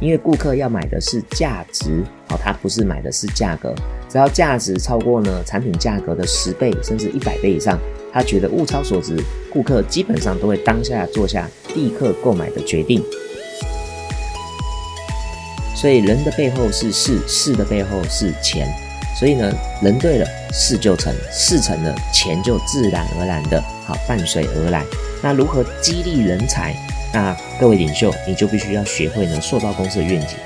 因为顾客要买的是价值，好，他不是买的是价格。只要价值超过呢产品价格的十倍甚至一百倍以上，他觉得物超所值，顾客基本上都会当下做下立刻购买的决定。所以人的背后是事，事的背后是钱。所以呢，人对了，事就成；事成了，钱就自然而然的好伴随而来。那如何激励人才？那各位领袖，你就必须要学会呢塑造公司的愿景。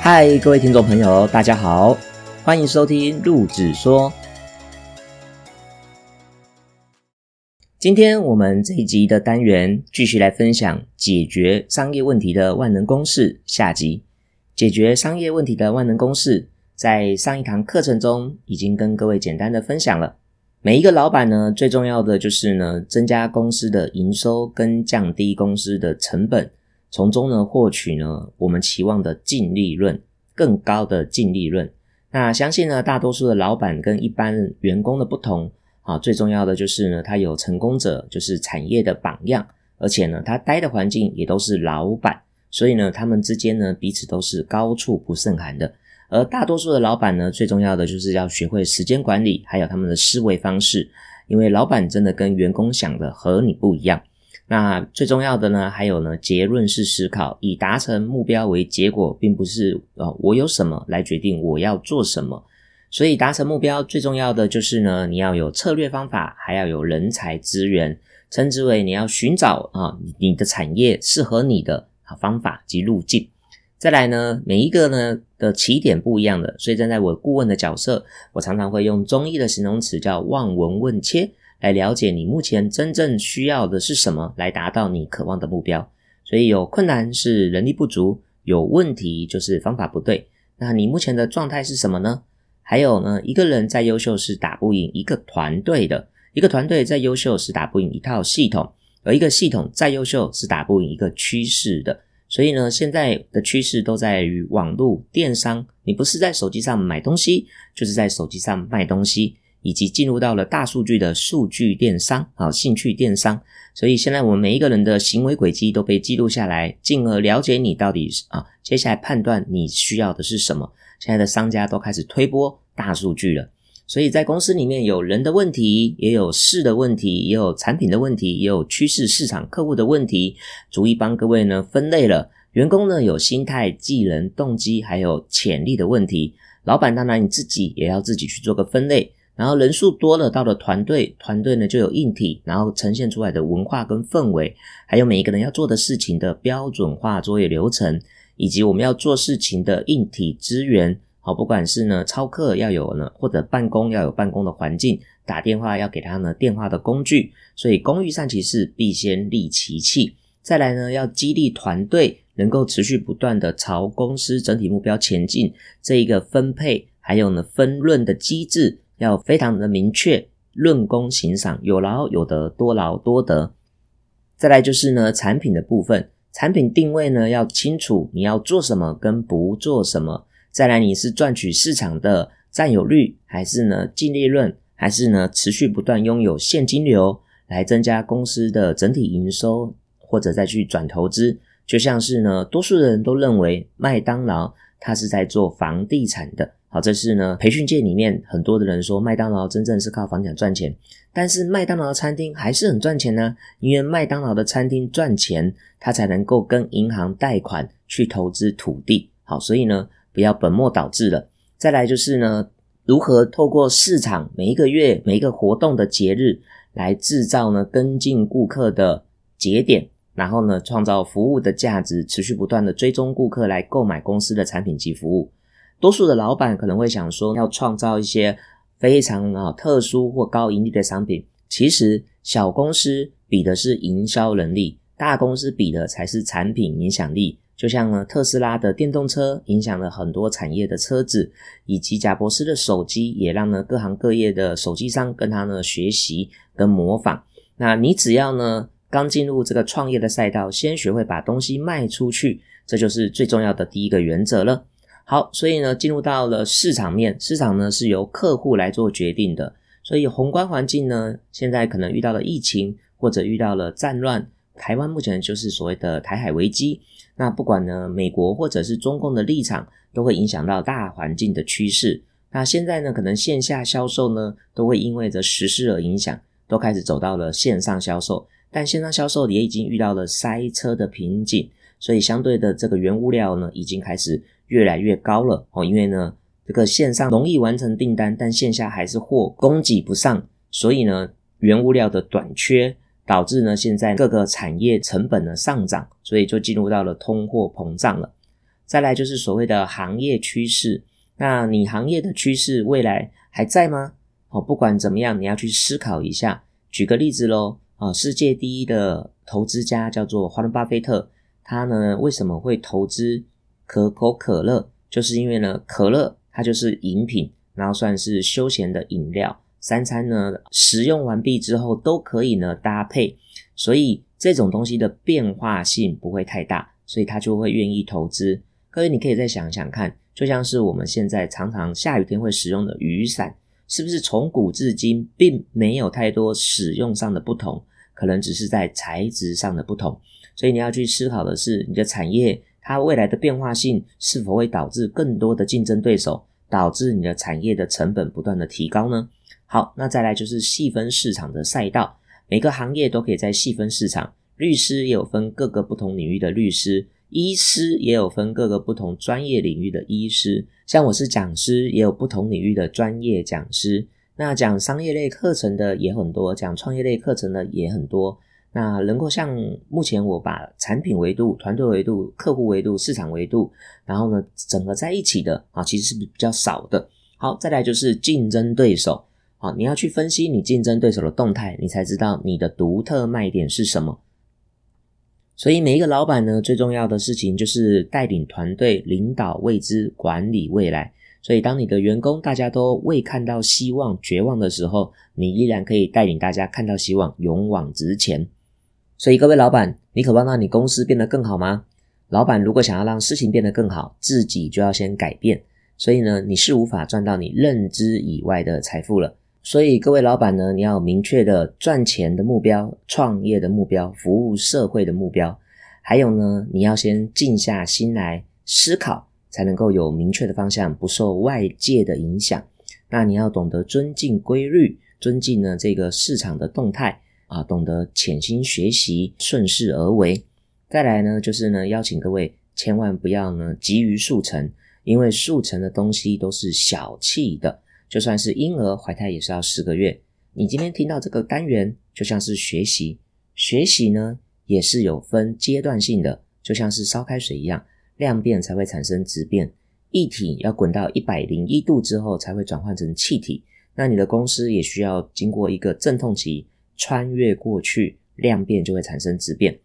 嗨，各位听众朋友，大家好，欢迎收听陆子说。今天我们这一集的单元继续来分享解决商业问题的万能公式下集。解决商业问题的万能公式，在上一堂课程中已经跟各位简单的分享了。每一个老板呢，最重要的就是呢，增加公司的营收跟降低公司的成本，从中呢获取呢我们期望的净利润，更高的净利润。那相信呢，大多数的老板跟一般员工的不同。啊，最重要的就是呢，他有成功者，就是产业的榜样，而且呢，他待的环境也都是老板，所以呢，他们之间呢，彼此都是高处不胜寒的。而大多数的老板呢，最重要的就是要学会时间管理，还有他们的思维方式，因为老板真的跟员工想的和你不一样。那最重要的呢，还有呢，结论式思考，以达成目标为结果，并不是呃，我有什么来决定我要做什么。所以达成目标最重要的就是呢，你要有策略方法，还要有人才资源，称之为你要寻找啊，你的产业适合你的方法及路径。再来呢，每一个呢的起点不一样的，所以站在我顾问的角色，我常常会用中医的形容词叫望闻问切，来了解你目前真正需要的是什么，来达到你渴望的目标。所以有困难是人力不足，有问题就是方法不对。那你目前的状态是什么呢？还有呢，一个人再优秀是打不赢一个团队的；一个团队再优秀是打不赢一套系统；而一个系统再优秀是打不赢一个趋势的。所以呢，现在的趋势都在于网络电商，你不是在手机上买东西，就是在手机上卖东西，以及进入到了大数据的数据电商啊，兴趣电商。所以现在我们每一个人的行为轨迹都被记录下来，进而了解你到底啊，接下来判断你需要的是什么。现在的商家都开始推播大数据了，所以在公司里面有人的问题，也有事的问题，也有产品的问题，也有趋势、市场、客户的问题，逐一帮各位呢分类了。员工呢有心态、技能、动机，还有潜力的问题。老板当然你自己也要自己去做个分类。然后人数多了，到了团队，团队呢就有硬体，然后呈现出来的文化跟氛围，还有每一个人要做的事情的标准化作业流程。以及我们要做事情的硬体资源，好，不管是呢超课要有呢，或者办公要有办公的环境，打电话要给他呢电话的工具，所以工欲善其事，必先利其器。再来呢，要激励团队能够持续不断的朝公司整体目标前进，这一个分配还有呢分润的机制要非常的明确，论功行赏，有劳有得，多劳多得。再来就是呢产品的部分。产品定位呢要清楚，你要做什么跟不做什么。再来，你是赚取市场的占有率，还是呢净利润，还是呢持续不断拥有现金流来增加公司的整体营收，或者再去转投资？就像是呢，多数人都认为麦当劳它是在做房地产的。好，这是呢培训界里面很多的人说麦当劳真正是靠房产赚钱，但是麦当劳餐厅还是很赚钱呢，因为麦当劳的餐厅赚钱，它才能够跟银行贷款去投资土地。好，所以呢不要本末倒置了。再来就是呢，如何透过市场每一个月每一个活动的节日来制造呢跟进顾客的节点，然后呢创造服务的价值，持续不断的追踪顾客来购买公司的产品及服务。多数的老板可能会想说，要创造一些非常啊特殊或高盈利的商品。其实小公司比的是营销能力，大公司比的才是产品影响力。就像呢特斯拉的电动车影响了很多产业的车子，以及贾博士的手机也让呢各行各业的手机商跟他呢学习跟模仿。那你只要呢刚进入这个创业的赛道，先学会把东西卖出去，这就是最重要的第一个原则了。好，所以呢，进入到了市场面，市场呢是由客户来做决定的，所以宏观环境呢，现在可能遇到了疫情，或者遇到了战乱。台湾目前就是所谓的台海危机。那不管呢，美国或者是中共的立场，都会影响到大环境的趋势。那现在呢，可能线下销售呢，都会因为着时事而影响，都开始走到了线上销售。但线上销售也已经遇到了塞车的瓶颈，所以相对的这个原物料呢，已经开始越来越高了哦。因为呢，这个线上容易完成订单，但线下还是货供给不上，所以呢，原物料的短缺导致呢，现在各个产业成本的上涨，所以就进入到了通货膨胀了。再来就是所谓的行业趋势，那你行业的趋势未来还在吗？哦，不管怎么样，你要去思考一下。举个例子喽。啊，世界第一的投资家叫做华伦巴菲特，他呢为什么会投资可口可乐？就是因为呢，可乐它就是饮品，然后算是休闲的饮料，三餐呢食用完毕之后都可以呢搭配，所以这种东西的变化性不会太大，所以他就会愿意投资。各位，你可以再想想看，就像是我们现在常常下雨天会使用的雨伞，是不是从古至今并没有太多使用上的不同？可能只是在材质上的不同，所以你要去思考的是，你的产业它未来的变化性是否会导致更多的竞争对手，导致你的产业的成本不断的提高呢？好，那再来就是细分市场的赛道，每个行业都可以在细分市场。律师也有分各个不同领域的律师，医师也有分各个不同专业领域的医师，像我是讲师，也有不同领域的专业讲师。那讲商业类课程的也很多，讲创业类课程的也很多。那能够像目前我把产品维度、团队维度、客户维度、市场维度，然后呢整合在一起的啊，其实是比较少的。好，再来就是竞争对手啊，你要去分析你竞争对手的动态，你才知道你的独特卖点是什么。所以每一个老板呢，最重要的事情就是带领团队、领导未知、管理未来。所以，当你的员工大家都未看到希望、绝望的时候，你依然可以带领大家看到希望，勇往直前。所以，各位老板，你渴望让你公司变得更好吗？老板如果想要让事情变得更好，自己就要先改变。所以呢，你是无法赚到你认知以外的财富了。所以，各位老板呢，你要明确的赚钱的目标、创业的目标、服务社会的目标，还有呢，你要先静下心来思考。才能够有明确的方向，不受外界的影响。那你要懂得尊敬规律，尊敬呢这个市场的动态啊，懂得潜心学习，顺势而为。再来呢，就是呢邀请各位千万不要呢急于速成，因为速成的东西都是小气的。就算是婴儿怀胎也是要十个月。你今天听到这个单元，就像是学习，学习呢也是有分阶段性的，就像是烧开水一样。量变才会产生质变，液体要滚到一百零一度之后才会转换成气体。那你的公司也需要经过一个阵痛期，穿越过去，量变就会产生质变。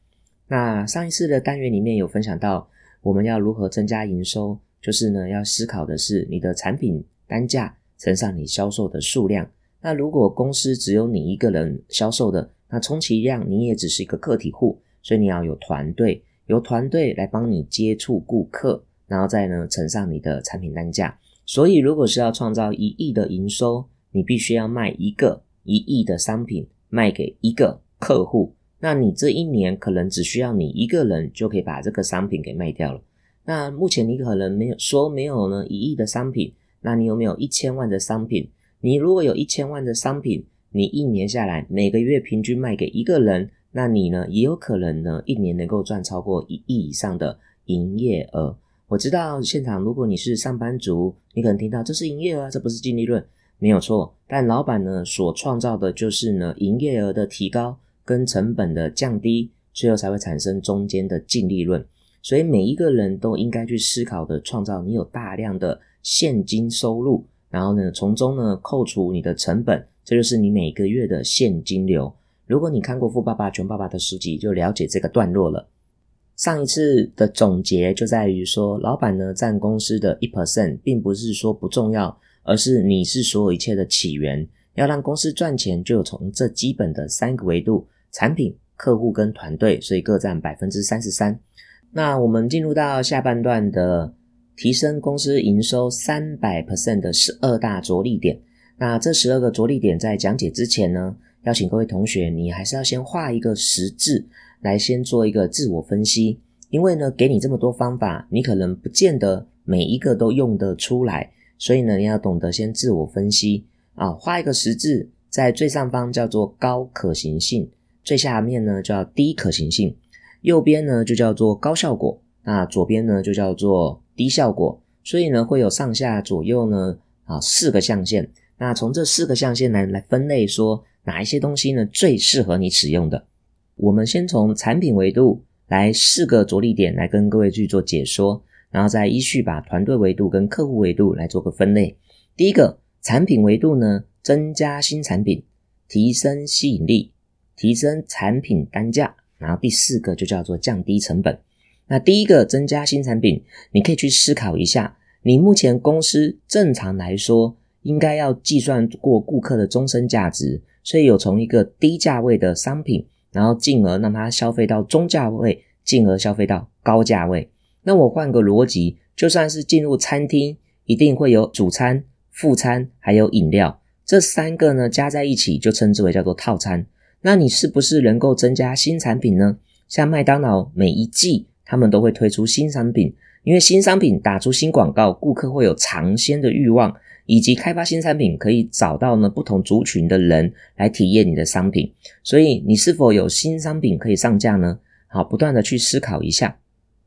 那上一次的单元里面有分享到，我们要如何增加营收，就是呢要思考的是你的产品单价乘上你销售的数量。那如果公司只有你一个人销售的，那充其量你也只是一个个体户，所以你要有团队。由团队来帮你接触顾客，然后再呢乘上你的产品单价。所以，如果是要创造一亿的营收，你必须要卖一个一亿的商品，卖给一个客户。那你这一年可能只需要你一个人就可以把这个商品给卖掉了。那目前你可能没有说没有呢一亿的商品，那你有没有一千万的商品？你如果有一千万的商品，你一年下来每个月平均卖给一个人。那你呢，也有可能呢，一年能够赚超过一亿以上的营业额。我知道现场，如果你是上班族，你可能听到这是营业额，这不是净利润，没有错。但老板呢，所创造的就是呢，营业额的提高跟成本的降低，最后才会产生中间的净利润。所以每一个人都应该去思考的，创造你有大量的现金收入，然后呢，从中呢扣除你的成本，这就是你每个月的现金流。如果你看过《富爸爸穷爸爸》的书籍，就了解这个段落了。上一次的总结就在于说，老板呢占公司的一 percent，并不是说不重要，而是你是所有一切的起源。要让公司赚钱，就有从这基本的三个维度：产品、客户跟团队，所以各占百分之三十三。那我们进入到下半段的提升公司营收三百 percent 的十二大着力点。那这十二个着力点在讲解之前呢，邀请各位同学，你还是要先画一个十字，来先做一个自我分析。因为呢，给你这么多方法，你可能不见得每一个都用得出来，所以呢，你要懂得先自我分析啊。画一个十字，在最上方叫做高可行性，最下面呢叫低可行性，右边呢就叫做高效果，那左边呢就叫做低效果。所以呢，会有上下左右呢啊四个象限。那从这四个象限来来分类，说哪一些东西呢最适合你使用的？我们先从产品维度。来四个着力点来跟各位去做解说，然后再依序把团队维度跟客户维度来做个分类。第一个产品维度呢，增加新产品，提升吸引力，提升产品单价。然后第四个就叫做降低成本。那第一个增加新产品，你可以去思考一下，你目前公司正常来说应该要计算过顾客的终身价值，所以有从一个低价位的商品。然后进而让他消费到中价位，进而消费到高价位。那我换个逻辑，就算是进入餐厅，一定会有主餐、副餐还有饮料，这三个呢加在一起就称之为叫做套餐。那你是不是能够增加新产品呢？像麦当劳每一季他们都会推出新商品，因为新商品打出新广告，顾客会有尝鲜的欲望。以及开发新产品，可以找到呢不同族群的人来体验你的商品。所以，你是否有新商品可以上架呢？好，不断的去思考一下。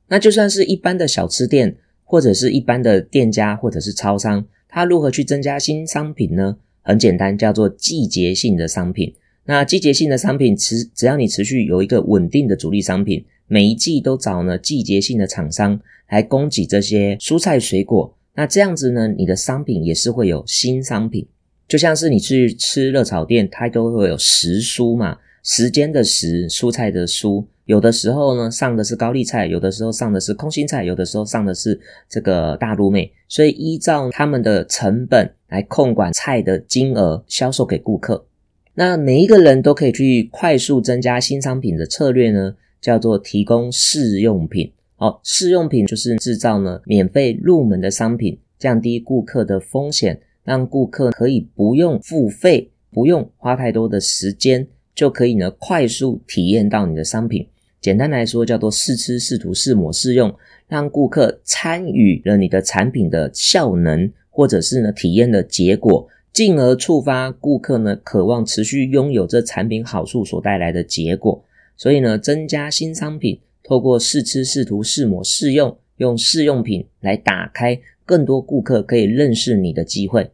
那就算是一般的小吃店，或者是一般的店家，或者是超商，它如何去增加新商品呢？很简单，叫做季节性的商品。那季节性的商品，持只要你持续有一个稳定的主力商品，每一季都找呢季节性的厂商来供给这些蔬菜水果。那这样子呢，你的商品也是会有新商品，就像是你去吃热炒店，它都会有时蔬嘛，时间的时，蔬菜的蔬，有的时候呢上的是高丽菜，有的时候上的是空心菜，有的时候上的是这个大陆妹，所以依照他们的成本来控管菜的金额，销售给顾客。那每一个人都可以去快速增加新商品的策略呢，叫做提供试用品。好，试用品就是制造呢免费入门的商品，降低顾客的风险，让顾客可以不用付费，不用花太多的时间，就可以呢快速体验到你的商品。简单来说，叫做试吃、试涂、试抹、试用，让顾客参与了你的产品的效能，或者是呢体验的结果，进而触发顾客呢渴望持续拥有这产品好处所带来的结果。所以呢，增加新商品。透过试吃、试涂、试抹、试用，用试用品来打开更多顾客可以认识你的机会。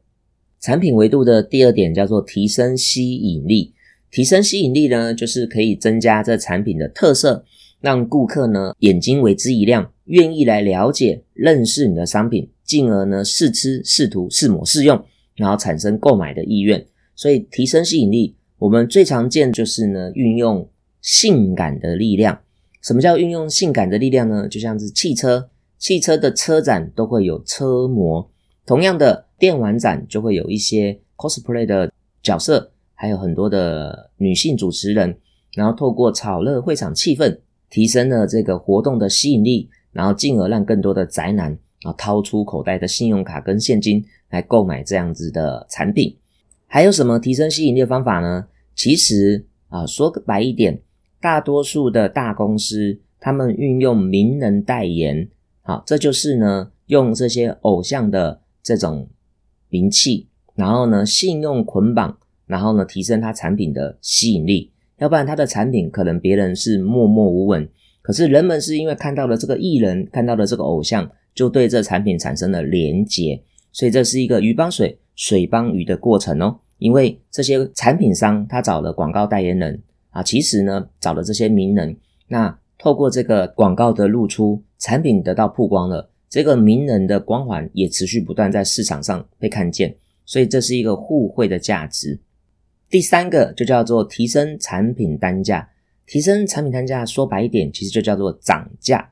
产品维度的第二点叫做提升吸引力。提升吸引力呢，就是可以增加这产品的特色，让顾客呢眼睛为之一亮，愿意来了解、认识你的商品，进而呢试吃、试涂、试抹、试用，然后产生购买的意愿。所以提升吸引力，我们最常见就是呢运用性感的力量。什么叫运用性感的力量呢？就像是汽车，汽车的车展都会有车模，同样的电玩展就会有一些 cosplay 的角色，还有很多的女性主持人，然后透过炒热会场气氛，提升了这个活动的吸引力，然后进而让更多的宅男啊掏出口袋的信用卡跟现金来购买这样子的产品。还有什么提升吸引力的方法呢？其实啊，说白一点。大多数的大公司，他们运用名人代言，好，这就是呢，用这些偶像的这种名气，然后呢，信用捆绑，然后呢，提升他产品的吸引力。要不然，他的产品可能别人是默默无闻，可是人们是因为看到了这个艺人，看到了这个偶像，就对这产品产生了连结。所以，这是一个鱼帮水，水帮鱼的过程哦。因为这些产品商他找了广告代言人。啊，其实呢，找了这些名人，那透过这个广告的露出，产品得到曝光了，这个名人的光环也持续不断在市场上被看见，所以这是一个互惠的价值。第三个就叫做提升产品单价，提升产品单价说白一点，其实就叫做涨价。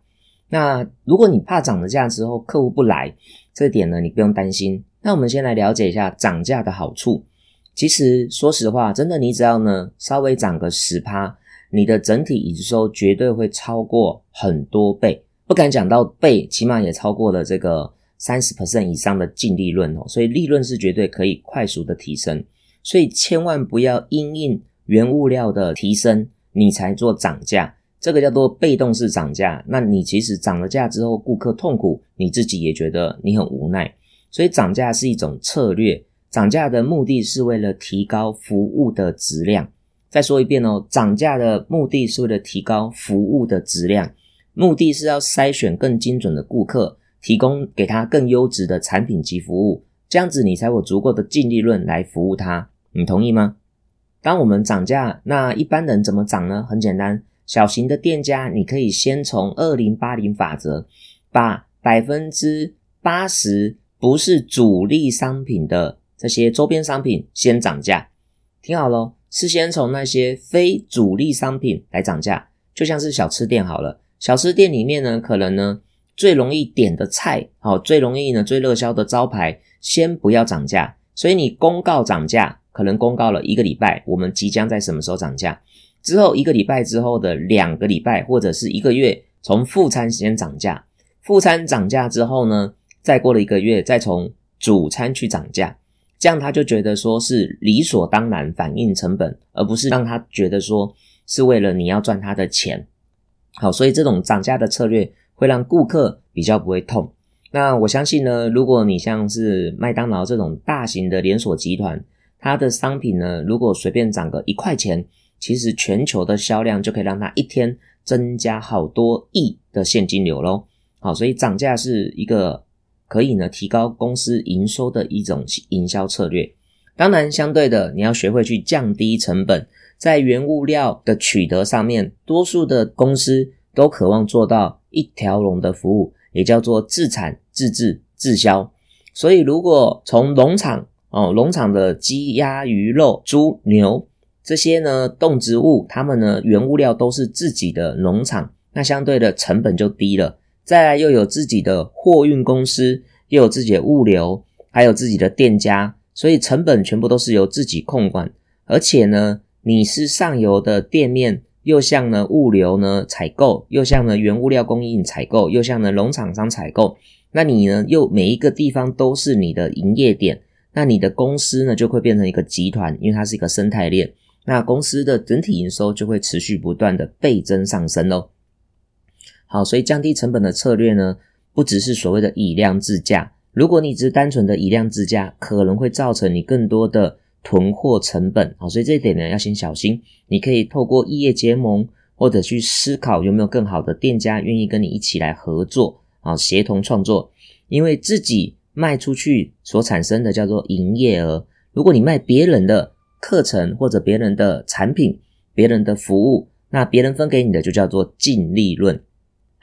那如果你怕涨了价之后客户不来，这点呢，你不用担心。那我们先来了解一下涨价的好处。其实，说实话，真的，你只要呢稍微涨个十趴，你的整体营收绝对会超过很多倍。不敢讲到倍，起码也超过了这个三十 percent 以上的净利润哦，所以利润是绝对可以快速的提升。所以千万不要因应原物料的提升，你才做涨价，这个叫做被动式涨价。那你其实涨了价之后，顾客痛苦，你自己也觉得你很无奈。所以涨价是一种策略，涨价的目的是为了提高服务的质量。再说一遍哦，涨价的目的是为了提高服务的质量，目的是要筛选更精准的顾客，提供给他更优质的产品及服务，这样子你才有足够的净利润来服务他。你同意吗？当我们涨价，那一般人怎么涨呢？很简单，小型的店家，你可以先从二零八零法则，把百分之八十不是主力商品的这些周边商品先涨价。听好喽，是先从那些非主力商品来涨价。就像是小吃店好了，小吃店里面呢，可能呢最容易点的菜，好，最容易呢最热销的招牌，先不要涨价。所以你公告涨价。可能公告了一个礼拜，我们即将在什么时候涨价？之后一个礼拜之后的两个礼拜或者是一个月，从副餐时间涨价。副餐涨价之后呢，再过了一个月，再从主餐去涨价。这样他就觉得说是理所当然反映成本，而不是让他觉得说是为了你要赚他的钱。好，所以这种涨价的策略会让顾客比较不会痛。那我相信呢，如果你像是麦当劳这种大型的连锁集团，它的商品呢，如果随便涨个一块钱，其实全球的销量就可以让它一天增加好多亿的现金流喽。好，所以涨价是一个可以呢提高公司营收的一种营销策略。当然，相对的，你要学会去降低成本，在原物料的取得上面，多数的公司都渴望做到一条龙的服务，也叫做自产自制自销。所以，如果从农场哦，农场的鸡、鸭、鱼肉、猪、牛这些呢，动植物，它们呢原物料都是自己的农场，那相对的成本就低了。再来又有自己的货运公司，又有自己的物流，还有自己的店家，所以成本全部都是由自己控管。而且呢，你是上游的店面，又像呢物流呢采购，又像呢原物料供应采购，又像呢农场商采购，那你呢又每一个地方都是你的营业点。那你的公司呢就会变成一个集团，因为它是一个生态链。那公司的整体营收就会持续不断的倍增上升喽。好，所以降低成本的策略呢，不只是所谓的以量制价。如果你只是单纯的以量制价，可能会造成你更多的囤货成本。好，所以这一点呢要先小心。你可以透过异业结盟，或者去思考有没有更好的店家愿意跟你一起来合作啊，协同创作，因为自己。卖出去所产生的叫做营业额。如果你卖别人的课程或者别人的产品、别人的服务，那别人分给你的就叫做净利润。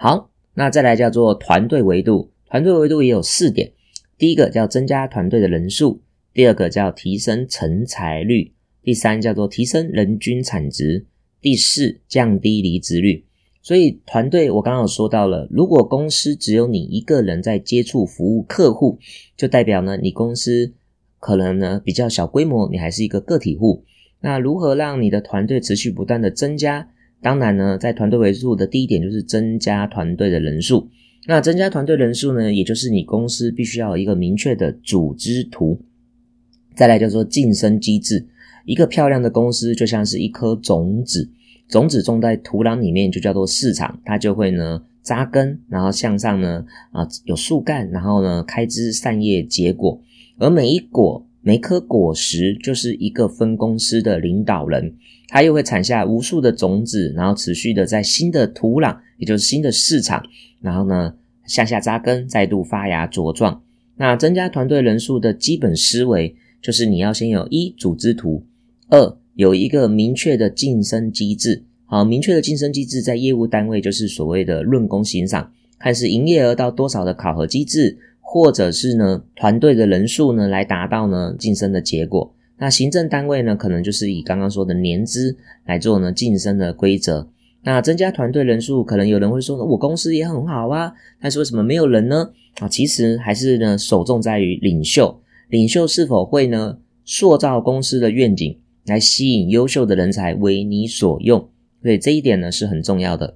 好，那再来叫做团队维度。团队维度也有四点：第一个叫增加团队的人数；第二个叫提升成才率；第三叫做提升人均产值；第四降低离职率。所以团队，我刚刚有说到了，如果公司只有你一个人在接触服务客户，就代表呢，你公司可能呢比较小规模，你还是一个个体户。那如何让你的团队持续不断的增加？当然呢，在团队为数的第一点就是增加团队的人数。那增加团队人数呢，也就是你公司必须要有一个明确的组织图。再来叫做晋升机制，一个漂亮的公司就像是一颗种子。种子种在土壤里面就叫做市场，它就会呢扎根，然后向上呢啊有树干，然后呢开枝散叶结果，而每一果每颗果实就是一个分公司的领导人，他又会产下无数的种子，然后持续的在新的土壤，也就是新的市场，然后呢向下扎根，再度发芽茁壮。那增加团队人数的基本思维就是你要先有一组织图，二。有一个明确的晋升机制，好，明确的晋升机制在业务单位就是所谓的论功行赏，看是营业额到多少的考核机制，或者是呢团队的人数呢来达到呢晋升的结果。那行政单位呢可能就是以刚刚说的年资来做呢晋升的规则。那增加团队人数，可能有人会说呢，我公司也很好啊，但是为什么没有人呢？啊，其实还是呢首重在于领袖，领袖是否会呢塑造公司的愿景。来吸引优秀的人才为你所用，所以这一点呢是很重要的。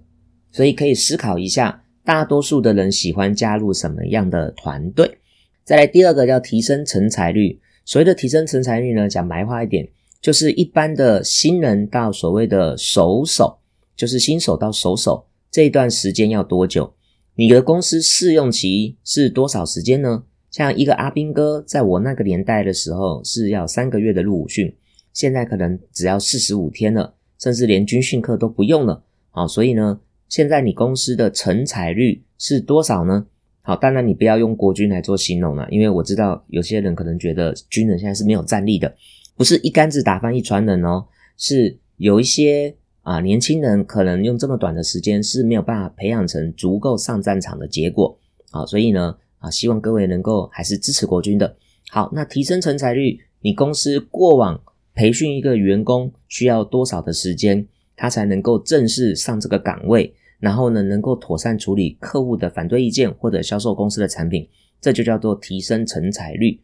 所以可以思考一下，大多数的人喜欢加入什么样的团队？再来第二个叫提升成才率。所谓的提升成才率呢，讲白话一点，就是一般的新人到所谓的熟手，就是新手到熟手这一段时间要多久？你的公司试用期是多少时间呢？像一个阿兵哥，在我那个年代的时候是要三个月的入伍训，现在可能只要四十五天了，甚至连军训课都不用了。啊，所以呢，现在你公司的成才率是多少呢？好，当然你不要用国军来做形容了，因为我知道有些人可能觉得军人现在是没有战力的，不是一竿子打翻一船人哦，是有一些啊年轻人可能用这么短的时间是没有办法培养成足够上战场的结果。啊，所以呢。啊，希望各位能够还是支持国军的。好，那提升成才率，你公司过往培训一个员工需要多少的时间，他才能够正式上这个岗位？然后呢，能够妥善处理客户的反对意见或者销售公司的产品，这就叫做提升成才率。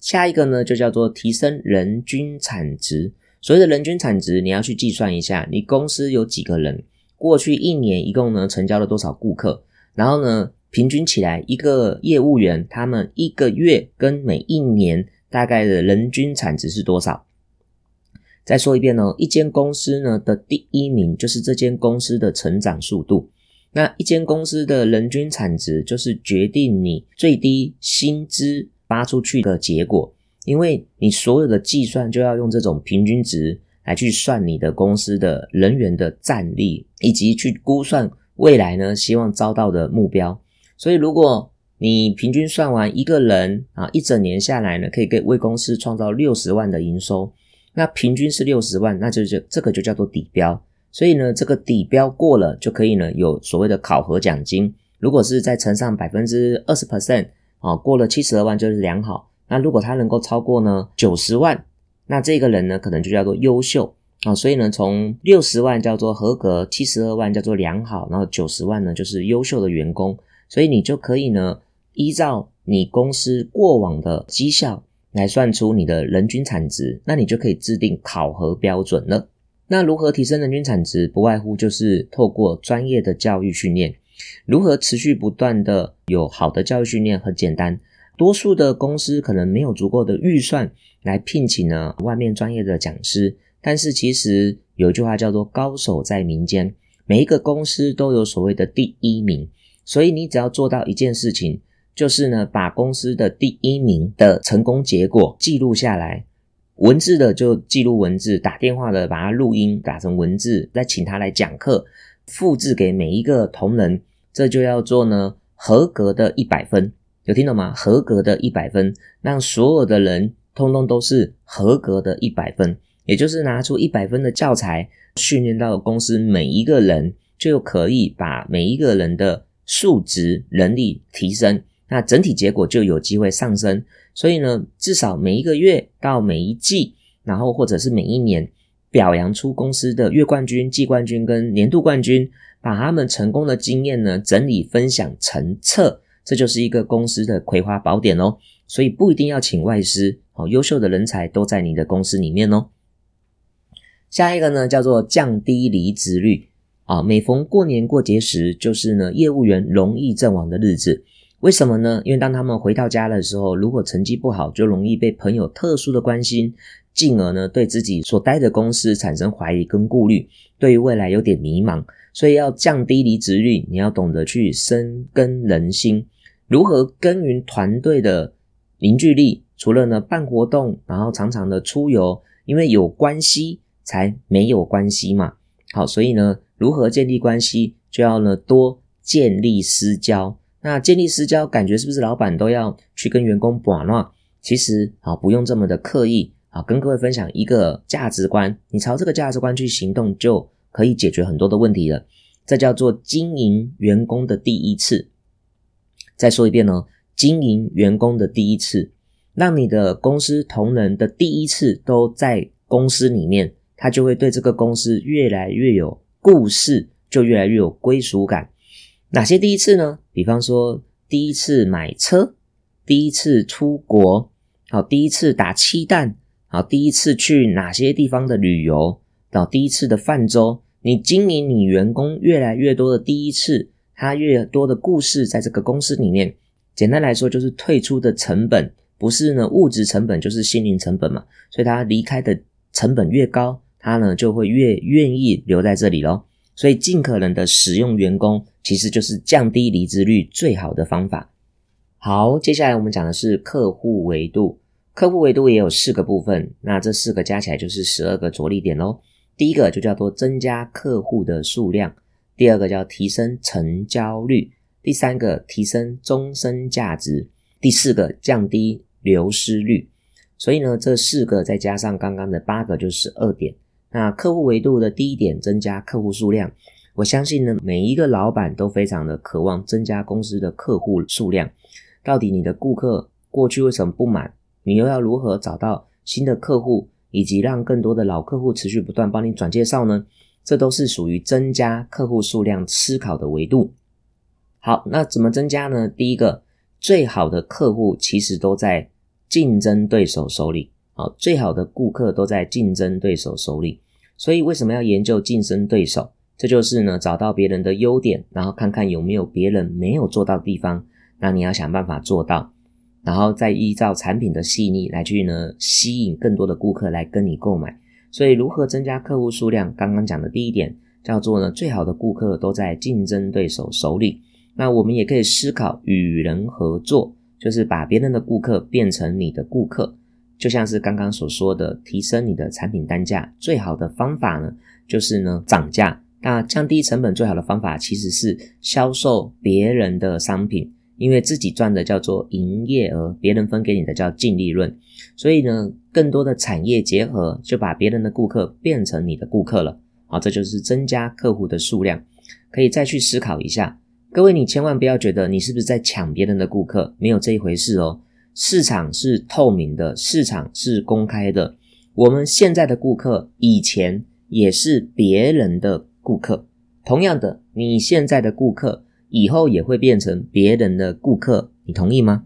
下一个呢，就叫做提升人均产值。所谓的人均产值，你要去计算一下，你公司有几个人，过去一年一共呢成交了多少顾客，然后呢？平均起来，一个业务员他们一个月跟每一年大概的人均产值是多少？再说一遍哦，一间公司呢的第一名就是这间公司的成长速度。那一间公司的人均产值就是决定你最低薪资发出去的结果，因为你所有的计算就要用这种平均值来去算你的公司的人员的战力，以及去估算未来呢希望招到的目标。所以，如果你平均算完一个人啊，一整年下来呢，可以给为公司创造六十万的营收，那平均是六十万，那就就这个就叫做底标。所以呢，这个底标过了就可以呢有所谓的考核奖金。如果是在乘上百分之二十 percent 啊，过了七十二万就是良好。那如果他能够超过呢九十万，那这个人呢可能就叫做优秀啊。所以呢，从六十万叫做合格，七十二万叫做良好，然后九十万呢就是优秀的员工。所以你就可以呢，依照你公司过往的绩效来算出你的人均产值，那你就可以制定考核标准了。那如何提升人均产值？不外乎就是透过专业的教育训练。如何持续不断的有好的教育训练？很简单，多数的公司可能没有足够的预算来聘请呢外面专业的讲师，但是其实有一句话叫做“高手在民间”，每一个公司都有所谓的第一名。所以你只要做到一件事情，就是呢，把公司的第一名的成功结果记录下来，文字的就记录文字，打电话的把它录音打成文字，再请他来讲课，复制给每一个同仁，这就要做呢合格的一百分，有听懂吗？合格的一百分，让所有的人通通都是合格的一百分，也就是拿出一百分的教材，训练到公司每一个人，就可以把每一个人的。数值能力提升，那整体结果就有机会上升。所以呢，至少每一个月到每一季，然后或者是每一年，表扬出公司的月冠军、季冠军跟年度冠军，把他们成功的经验呢整理分享成册，这就是一个公司的葵花宝典哦。所以不一定要请外师，哦，优秀的人才都在你的公司里面哦。下一个呢，叫做降低离职率。啊，每逢过年过节时，就是呢业务员容易阵亡的日子。为什么呢？因为当他们回到家的时候，如果成绩不好，就容易被朋友特殊的关心，进而呢对自己所待的公司产生怀疑跟顾虑，对于未来有点迷茫。所以要降低离职率，你要懂得去深耕人心。如何耕耘团队的凝聚力？除了呢办活动，然后常常的出游，因为有关系才没有关系嘛。好，所以呢。如何建立关系，就要呢多建立私交。那建立私交，感觉是不是老板都要去跟员工把闹？其实啊，不用这么的刻意啊。跟各位分享一个价值观，你朝这个价值观去行动，就可以解决很多的问题了。这叫做经营员工的第一次。再说一遍呢，经营员工的第一次，让你的公司同仁的第一次都在公司里面，他就会对这个公司越来越有。故事就越来越有归属感。哪些第一次呢？比方说，第一次买车，第一次出国，好，第一次打气弹，好，第一次去哪些地方的旅游，到第一次的泛舟。你经营你员工越来越多的第一次，他越多的故事在这个公司里面，简单来说就是退出的成本不是呢物质成本就是心灵成本嘛，所以他离开的成本越高，他呢就会越愿意留在这里咯。所以尽可能的使用员工，其实就是降低离职率最好的方法。好，接下来我们讲的是客户维度。客户维度也有四个部分，那这四个加起来就是十二个着力点喽。第一个就叫做增加客户的数量，第二个叫提升成交率，第三个提升终身价值，第四个降低流失率。所以呢，这四个再加上刚刚的八个，就十二点。那客户维度的第一点，增加客户数量。我相信呢，每一个老板都非常的渴望增加公司的客户数量。到底你的顾客过去为什么不满？你又要如何找到新的客户，以及让更多的老客户持续不断帮你转介绍呢？这都是属于增加客户数量思考的维度。好，那怎么增加呢？第一个，最好的客户其实都在竞争对手手里。好，最好的顾客都在竞争对手手里。所以为什么要研究竞争对手？这就是呢，找到别人的优点，然后看看有没有别人没有做到的地方，那你要想办法做到。然后再依照产品的细腻来去呢，吸引更多的顾客来跟你购买。所以如何增加客户数量？刚刚讲的第一点叫做呢，最好的顾客都在竞争对手手里。那我们也可以思考与人合作，就是把别人的顾客变成你的顾客。就像是刚刚所说的，提升你的产品单价，最好的方法呢，就是呢涨价。那降低成本最好的方法其实是销售别人的商品。因为自己赚的叫做营业额，别人分给你的叫净利润，所以呢，更多的产业结合，就把别人的顾客变成你的顾客了。好，这就是增加客户的数量。可以再去思考一下，各位，你千万不要觉得你是不是在抢别人的顾客，没有这一回事哦。市场是透明的，市场是公开的。我们现在的顾客以前也是别人的顾客，同样的，你现在的顾客。以后也会变成别人的顾客，你同意吗？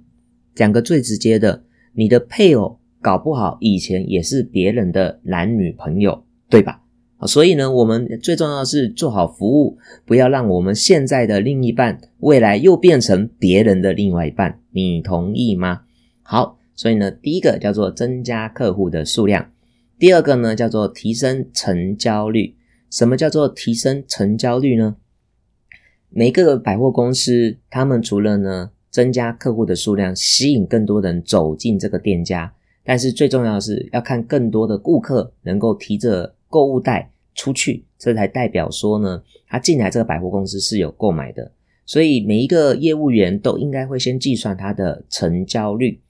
讲个最直接的，你的配偶搞不好以前也是别人的男女朋友，对吧？所以呢，我们最重要的是做好服务，不要让我们现在的另一半未来又变成别人的另外一半，你同意吗？好，所以呢，第一个叫做增加客户的数量，第二个呢叫做提升成交率。什么叫做提升成交率呢？每个百货公司，他们除了呢增加客户的数量，吸引更多人走进这个店家，但是最重要的是要看更多的顾客能够提着购物袋出去，这才代表说呢，他进来这个百货公司是有购买的。所以每一个业务员都应该会先计算他的成交率。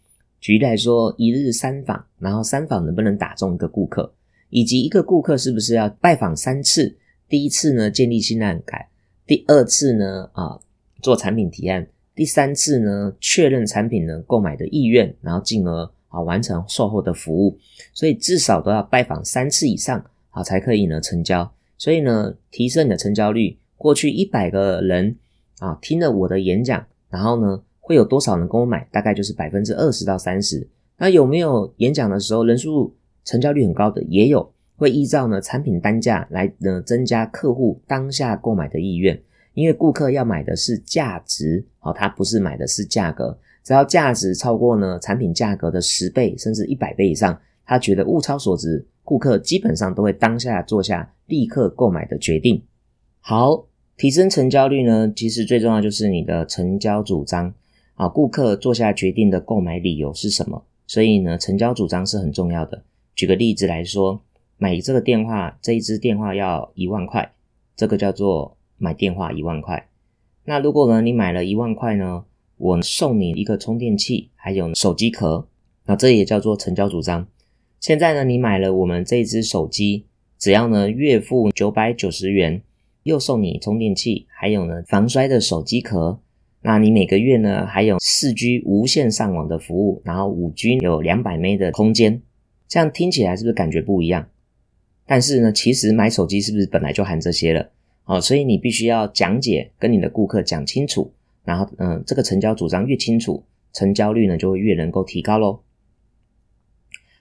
举例来说，一日三访，然后三访能不能打中一个顾客，以及一个顾客是不是要拜访三次？第一次呢，建立信赖感。第二次呢，啊，做产品提案；第三次呢，确认产品呢购买的意愿，然后进而啊完成售后的服务。所以至少都要拜访三次以上，啊才可以呢成交。所以呢，提升你的成交率。过去一百个人啊听了我的演讲，然后呢会有多少人跟我买？大概就是百分之二十到三十。那有没有演讲的时候人数成交率很高的？也有。会依照呢产品单价来呢增加客户当下购买的意愿，因为顾客要买的是价值，好，他不是买的是价格。只要价值超过呢产品价格的十倍甚至一百倍以上，他觉得物超所值，顾客基本上都会当下做下立刻购买的决定。好，提升成交率呢，其实最重要就是你的成交主张啊，顾客做下决定的购买理由是什么？所以呢，成交主张是很重要的。举个例子来说。买这个电话，这一支电话要一万块，这个叫做买电话一万块。那如果呢，你买了一万块呢，我送你一个充电器，还有手机壳，那这也叫做成交主张。现在呢，你买了我们这一支手机，只要呢月付九百九十元，又送你充电器，还有呢防摔的手机壳。那你每个月呢还有四 G 无线上网的服务，然后五 G 有两百 M 的空间，这样听起来是不是感觉不一样？但是呢，其实买手机是不是本来就含这些了？哦，所以你必须要讲解，跟你的顾客讲清楚，然后嗯，这个成交主张越清楚，成交率呢就会越能够提高喽。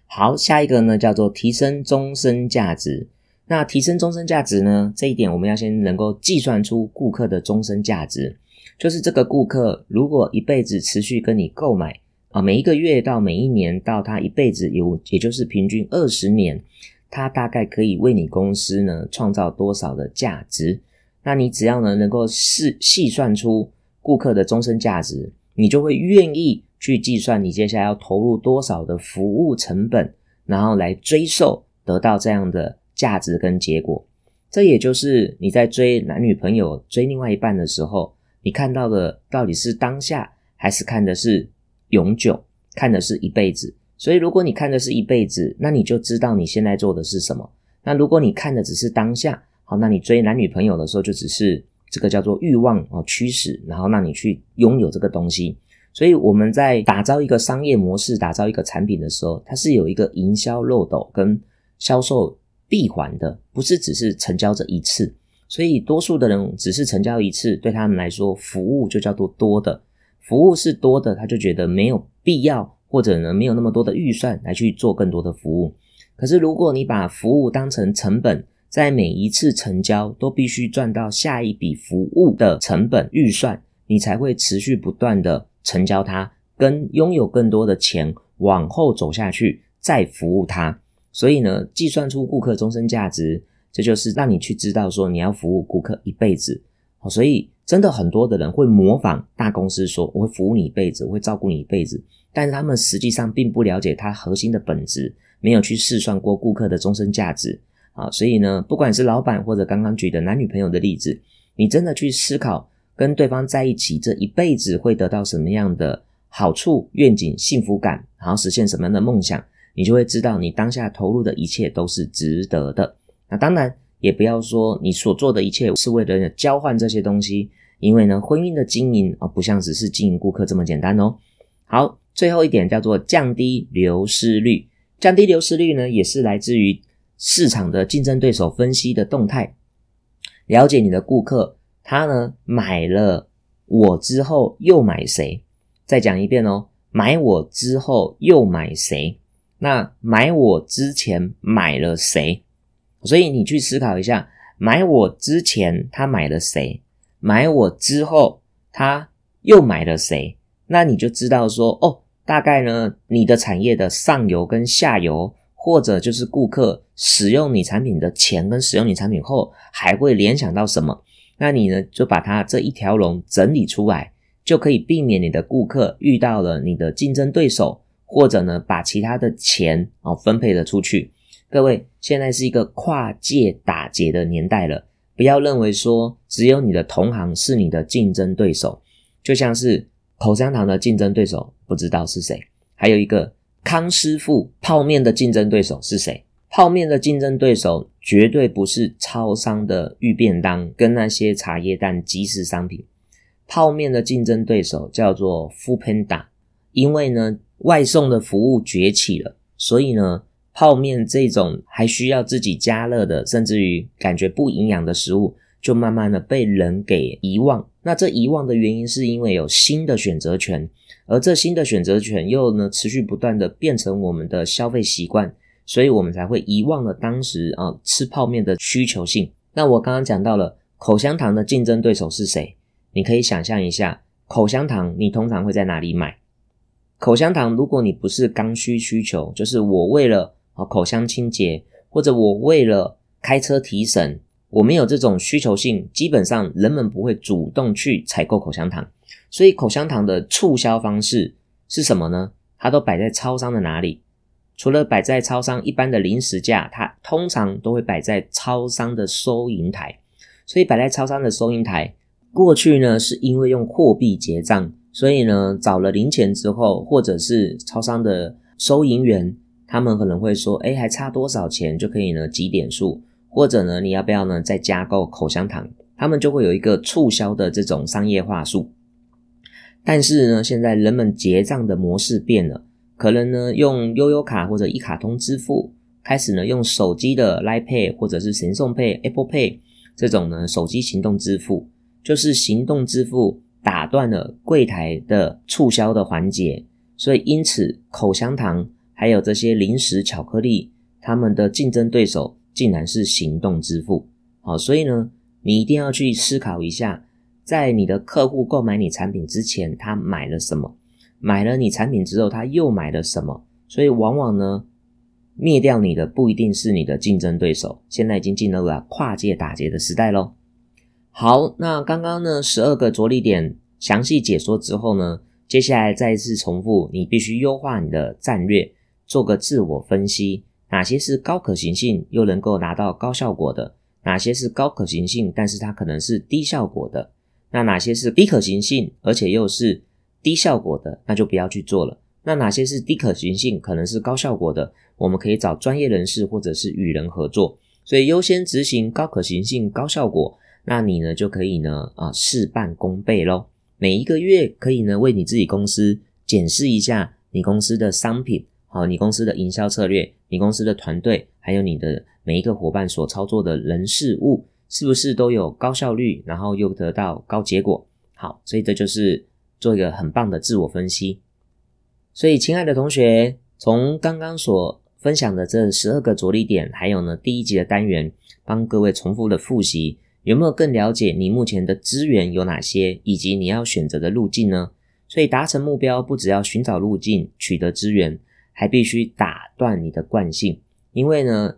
好，下一个呢叫做提升终身价值。那提升终身价值呢？这一点我们要先能够计算出顾客的终身价值，就是这个顾客如果一辈子持续跟你购买啊，每一个月到每一年到他一辈子有，也就是平均二十年，他大概可以为你公司呢创造多少的价值？那你只要呢能够细细算出顾客的终身价值，你就会愿意去计算你接下来要投入多少的服务成本，然后来追售得到这样的。价值跟结果，这也就是你在追男女朋友、追另外一半的时候，你看到的到底是当下，还是看的是永久，看的是一辈子。所以，如果你看的是一辈子，那你就知道你现在做的是什么。那如果你看的只是当下，好，那你追男女朋友的时候，就只是这个叫做欲望哦驱使，然后让你去拥有这个东西。所以我们在打造一个商业模式、打造一个产品的时候，它是有一个营销漏斗跟销售。闭环的不是只是成交这一次，所以多数的人只是成交一次，对他们来说，服务就叫做多的，服务是多的，他就觉得没有必要，或者呢没有那么多的预算来去做更多的服务。可是如果你把服务当成成本，在每一次成交都必须赚到下一笔服务的成本预算，你才会持续不断的成交它，跟拥有更多的钱往后走下去，再服务它。所以呢，计算出顾客终身价值，这就是让你去知道说你要服务顾客一辈子。所以真的很多的人会模仿大公司说我会服务你一辈子，我会照顾你一辈子，但是他们实际上并不了解它核心的本质，没有去试算过顾客的终身价值啊。所以呢，不管是老板或者刚刚举的男女朋友的例子，你真的去思考跟对方在一起这一辈子会得到什么样的好处、愿景、幸福感，然后实现什么样的梦想。你就会知道，你当下投入的一切都是值得的。那当然，也不要说你所做的一切是为了交换这些东西，因为呢，婚姻的经营啊，不像只是经营顾客这么简单哦。好，最后一点叫做降低流失率。降低流失率呢，也是来自于市场的竞争对手分析的动态，了解你的顾客，他呢买了我之后又买谁？再讲一遍哦，买我之后又买谁？那买我之前买了谁？所以你去思考一下，买我之前他买了谁？买我之后他又买了谁？那你就知道说，哦，大概呢，你的产业的上游跟下游，或者就是顾客使用你产品的前跟使用你产品后，还会联想到什么？那你呢，就把它这一条龙整理出来，就可以避免你的顾客遇到了你的竞争对手。或者呢，把其他的钱哦分配了出去。各位，现在是一个跨界打劫的年代了，不要认为说只有你的同行是你的竞争对手。就像是口香糖的竞争对手不知道是谁，还有一个康师傅泡面的竞争对手是谁？泡面的竞争对手绝对不是超商的预便当跟那些茶叶蛋即食商品。泡面的竞争对手叫做 f o o Panda，因为呢。外送的服务崛起了，所以呢，泡面这种还需要自己加热的，甚至于感觉不营养的食物，就慢慢的被人给遗忘。那这遗忘的原因是因为有新的选择权，而这新的选择权又呢持续不断的变成我们的消费习惯，所以我们才会遗忘了当时啊吃泡面的需求性。那我刚刚讲到了口香糖的竞争对手是谁？你可以想象一下，口香糖你通常会在哪里买？口香糖，如果你不是刚需需求，就是我为了口腔清洁，或者我为了开车提神，我没有这种需求性，基本上人们不会主动去采购口香糖。所以口香糖的促销方式是什么呢？它都摆在超商的哪里？除了摆在超商一般的零食架，它通常都会摆在超商的收银台。所以摆在超商的收银台，过去呢是因为用货币结账。所以呢，找了零钱之后，或者是超商的收银员，他们可能会说：“哎，还差多少钱就可以呢？几点数？或者呢，你要不要呢？再加购口香糖？”他们就会有一个促销的这种商业话术。但是呢，现在人们结账的模式变了，可能呢用悠悠卡或者一卡通支付，开始呢用手机的 Lipay，或者是神送 Pay、Apple Pay 这种呢手机行动支付，就是行动支付。打断了柜台的促销的环节，所以因此口香糖还有这些零食巧克力，他们的竞争对手竟然是行动支付。好，所以呢，你一定要去思考一下，在你的客户购买你产品之前，他买了什么？买了你产品之后，他又买了什么？所以往往呢，灭掉你的不一定是你的竞争对手。现在已经进入了跨界打劫的时代喽。好，那刚刚呢，十二个着力点详细解说之后呢，接下来再一次重复，你必须优化你的战略，做个自我分析，哪些是高可行性又能够拿到高效果的，哪些是高可行性但是它可能是低效果的，那哪些是低可行性而且又是低效果的，那就不要去做了。那哪些是低可行性可能是高效果的，我们可以找专业人士或者是与人合作，所以优先执行高可行性、高效果。那你呢就可以呢啊事半功倍喽。每一个月可以呢为你自己公司检视一下你公司的商品，好，你公司的营销策略，你公司的团队，还有你的每一个伙伴所操作的人事物，是不是都有高效率，然后又得到高结果？好，所以这就是做一个很棒的自我分析。所以，亲爱的同学，从刚刚所分享的这十二个着力点，还有呢第一集的单元，帮各位重复的复习。有没有更了解你目前的资源有哪些，以及你要选择的路径呢？所以达成目标不只要寻找路径、取得资源，还必须打断你的惯性，因为呢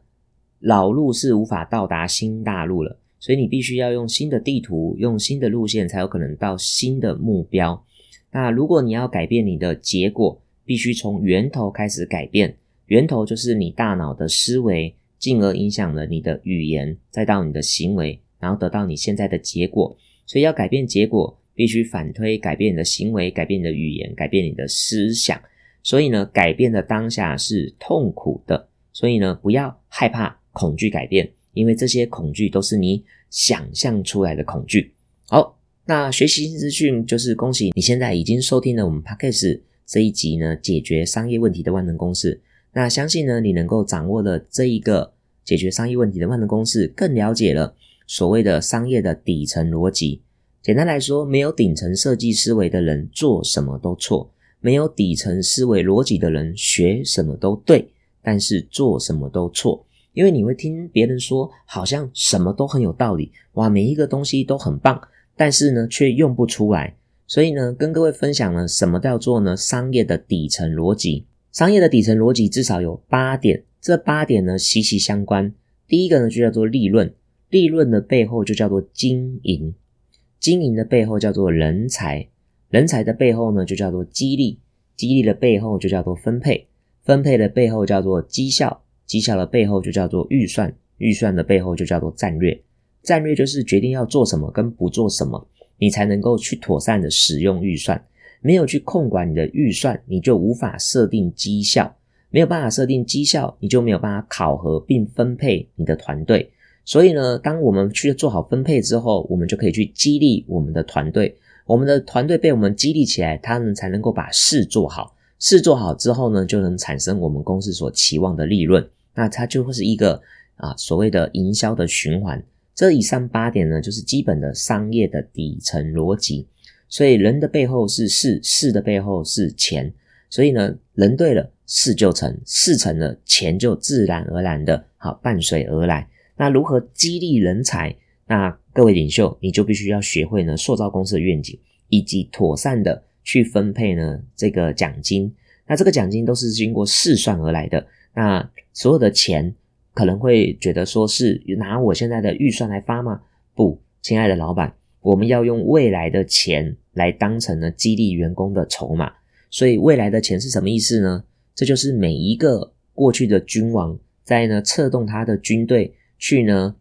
老路是无法到达新大陆了，所以你必须要用新的地图、用新的路线，才有可能到新的目标。那如果你要改变你的结果，必须从源头开始改变，源头就是你大脑的思维，进而影响了你的语言，再到你的行为。然后得到你现在的结果，所以要改变结果，必须反推改变你的行为，改变你的语言，改变你的思想。所以呢，改变的当下是痛苦的，所以呢，不要害怕恐惧改变，因为这些恐惧都是你想象出来的恐惧。好，那学习新资讯就是恭喜你现在已经收听了我们 Podcast 这一集呢，解决商业问题的万能公式。那相信呢，你能够掌握了这一个解决商业问题的万能公式，更了解了。所谓的商业的底层逻辑，简单来说，没有顶层设计思维的人做什么都错；没有底层思维逻辑的人学什么都对，但是做什么都错。因为你会听别人说，好像什么都很有道理，哇，每一个东西都很棒，但是呢，却用不出来。所以呢，跟各位分享了什么叫做呢？商业的底层逻辑，商业的底层逻辑至少有八点，这八点呢息息相关。第一个呢，就叫做利润。利润的背后就叫做经营，经营的背后叫做人才，人才的背后呢就叫做激励，激励的背后就叫做分配，分配的背后叫做绩效，绩效的背后就叫做预算，预算的背后就叫做战略，战略就是决定要做什么跟不做什么，你才能够去妥善的使用预算，没有去控管你的预算，你就无法设定绩效，没有办法设定绩效，你就没有办法考核并分配你的团队。所以呢，当我们去做好分配之后，我们就可以去激励我们的团队。我们的团队被我们激励起来，他们才能够把事做好。事做好之后呢，就能产生我们公司所期望的利润。那它就会是一个啊所谓的营销的循环。这以上八点呢，就是基本的商业的底层逻辑。所以人的背后是事，事的背后是钱。所以呢，人对了，事就成；事成了，钱就自然而然的好伴随而来。那如何激励人才？那各位领袖，你就必须要学会呢，塑造公司的愿景，以及妥善的去分配呢这个奖金。那这个奖金都是经过试算而来的。那所有的钱可能会觉得说是拿我现在的预算来发吗？不，亲爱的老板，我们要用未来的钱来当成呢激励员工的筹码。所以未来的钱是什么意思呢？这就是每一个过去的君王在呢策动他的军队。去呢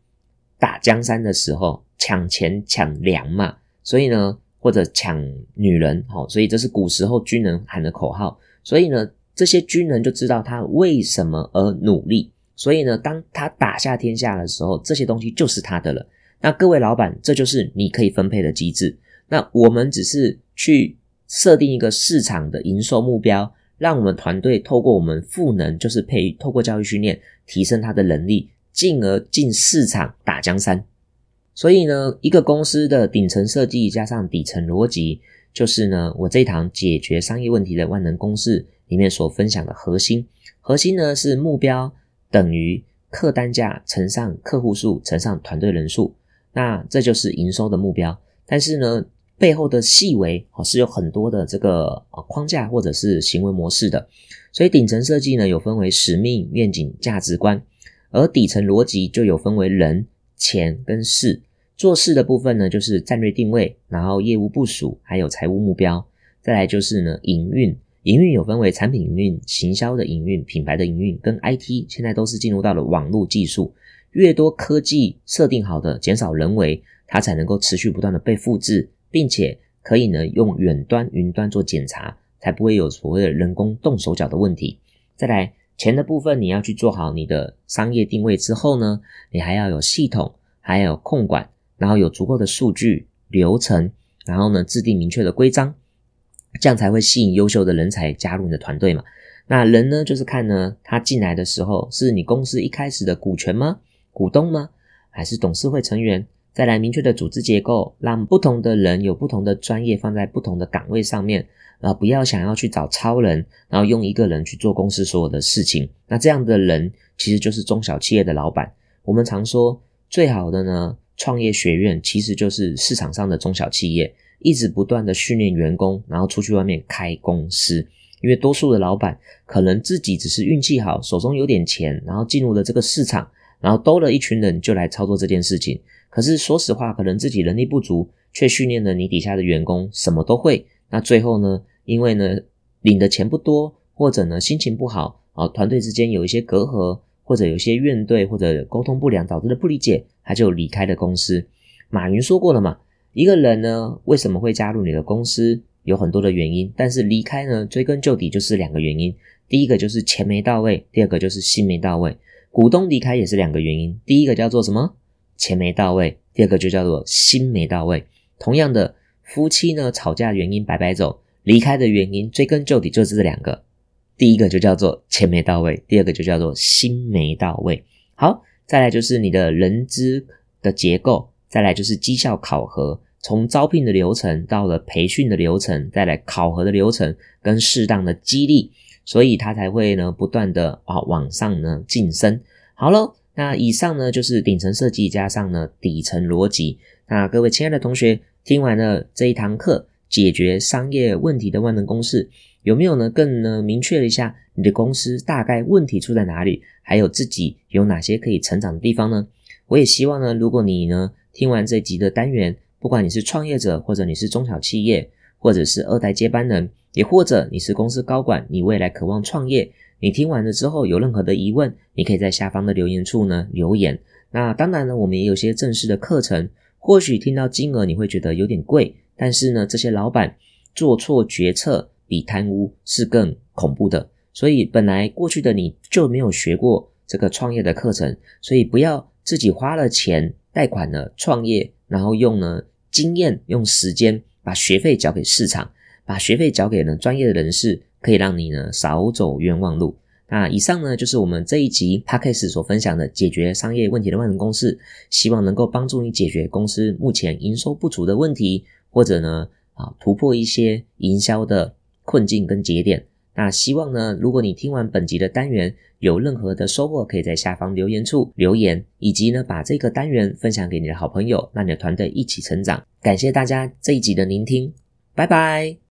打江山的时候抢钱抢粮嘛，所以呢或者抢女人，好，所以这是古时候军人喊的口号。所以呢这些军人就知道他为什么而努力。所以呢当他打下天下的时候，这些东西就是他的了。那各位老板，这就是你可以分配的机制。那我们只是去设定一个市场的营收目标，让我们团队透过我们赋能，就是培透过教育训练提升他的能力。进而进市场打江山，所以呢，一个公司的顶层设计加上底层逻辑，就是呢，我这一堂解决商业问题的万能公式里面所分享的核心。核心呢是目标等于客单价乘上客户数乘上团队人数，那这就是营收的目标。但是呢，背后的细微哦是有很多的这个框架或者是行为模式的。所以顶层设计呢有分为使命、愿景、价值观，而底层逻辑就有分为人、钱跟事。做事的部分呢就是战略定位，然后业务部署，还有财务目标。再来就是呢营运。营运有分为产品营运、行销的营运、品牌的营运，跟 IT 现在都是进入到了网络技术。越多科技设定好的，减少人为，它才能够持续不断的被复制，并且可以呢用远端、云端做检查，才不会有所谓的人工动手脚的问题。再来钱的部分，你要去做好你的商业定位之后呢，你还要有系统，还有控管，然后有足够的数据流程，然后呢制定明确的规章。这样才会吸引优秀的人才加入你的团队嘛？那人呢，就是看呢，他进来的时候是你公司一开始的股权吗？股东吗？还是董事会成员？再来明确的组织结构，让不同的人有不同的专业放在不同的岗位上面，啊，不要想要去找超人，然后用一个人去做公司所有的事情。那这样的人其实就是中小企业的老板。我们常说最好的呢，创业学院其实就是市场上的中小企业。一直不断的训练员工，然后出去外面开公司。因为多数的老板可能自己只是运气好，手中有点钱，然后进入了这个市场，然后兜了一群人就来操作这件事情。可是说实话，可能自己能力不足，却训练了你底下的员工什么都会。那最后呢，因为呢领的钱不多，或者呢心情不好，啊团队之间有一些隔阂，或者有些怨怼，或者沟通不良导致的不理解，他就离开了公司。马云说过了嘛。一个人呢，为什么会加入你的公司？有很多的原因，但是离开呢，追根究底就是两个原因。第一个就是钱没到位，第二个就是心没到位。股东离开也是两个原因，第一个叫做什么？钱没到位，第二个就叫做心没到位。同样的，夫妻呢吵架原因摆摆走，离开的原因追根究底就是这两个。第一个就叫做钱没到位，第二个就叫做心没到位。好，再来就是你的人资的结构。再来就是绩效考核，从招聘的流程到了培训的流程，再来考核的流程跟适当的激励，所以他才会呢不断的啊往上呢晋升。好了，那以上呢就是顶层设计加上呢底层逻辑。那各位亲爱的同学，听完了这一堂课，解决商业问题的万能公式，有没有呢更呢明确了一下你的公司大概问题出在哪里，还有自己有哪些可以成长的地方呢？我也希望呢，如果你呢。听完这集的单元，不管你是创业者，或者你是中小企业，或者是二代接班人，也或者你是公司高管，你未来渴望创业，你听完了之后有任何的疑问，你可以在下方的留言处呢留言。那当然呢，我们也有些正式的课程，或许听到金额你会觉得有点贵，但是呢，这些老板做错决策比贪污是更恐怖的，所以本来过去的你就没有学过这个创业的课程，所以不要自己花了钱。贷款呢，创业，然后用呢经验，用时间把学费交给市场，把学费交给呢专业的人士，可以让你呢少走冤枉路。那以上呢就是我们这一集 p a c k a g e 所分享的解决商业问题的万能公式，希望能够帮助你解决公司目前营收不足的问题，或者呢啊突破一些营销的困境跟节点。那希望呢，如果你听完本集的单元有任何的收获，可以在下方留言处留言，以及呢把这个单元分享给你的好朋友，让你的团队一起成长。感谢大家这一集的聆听，拜拜。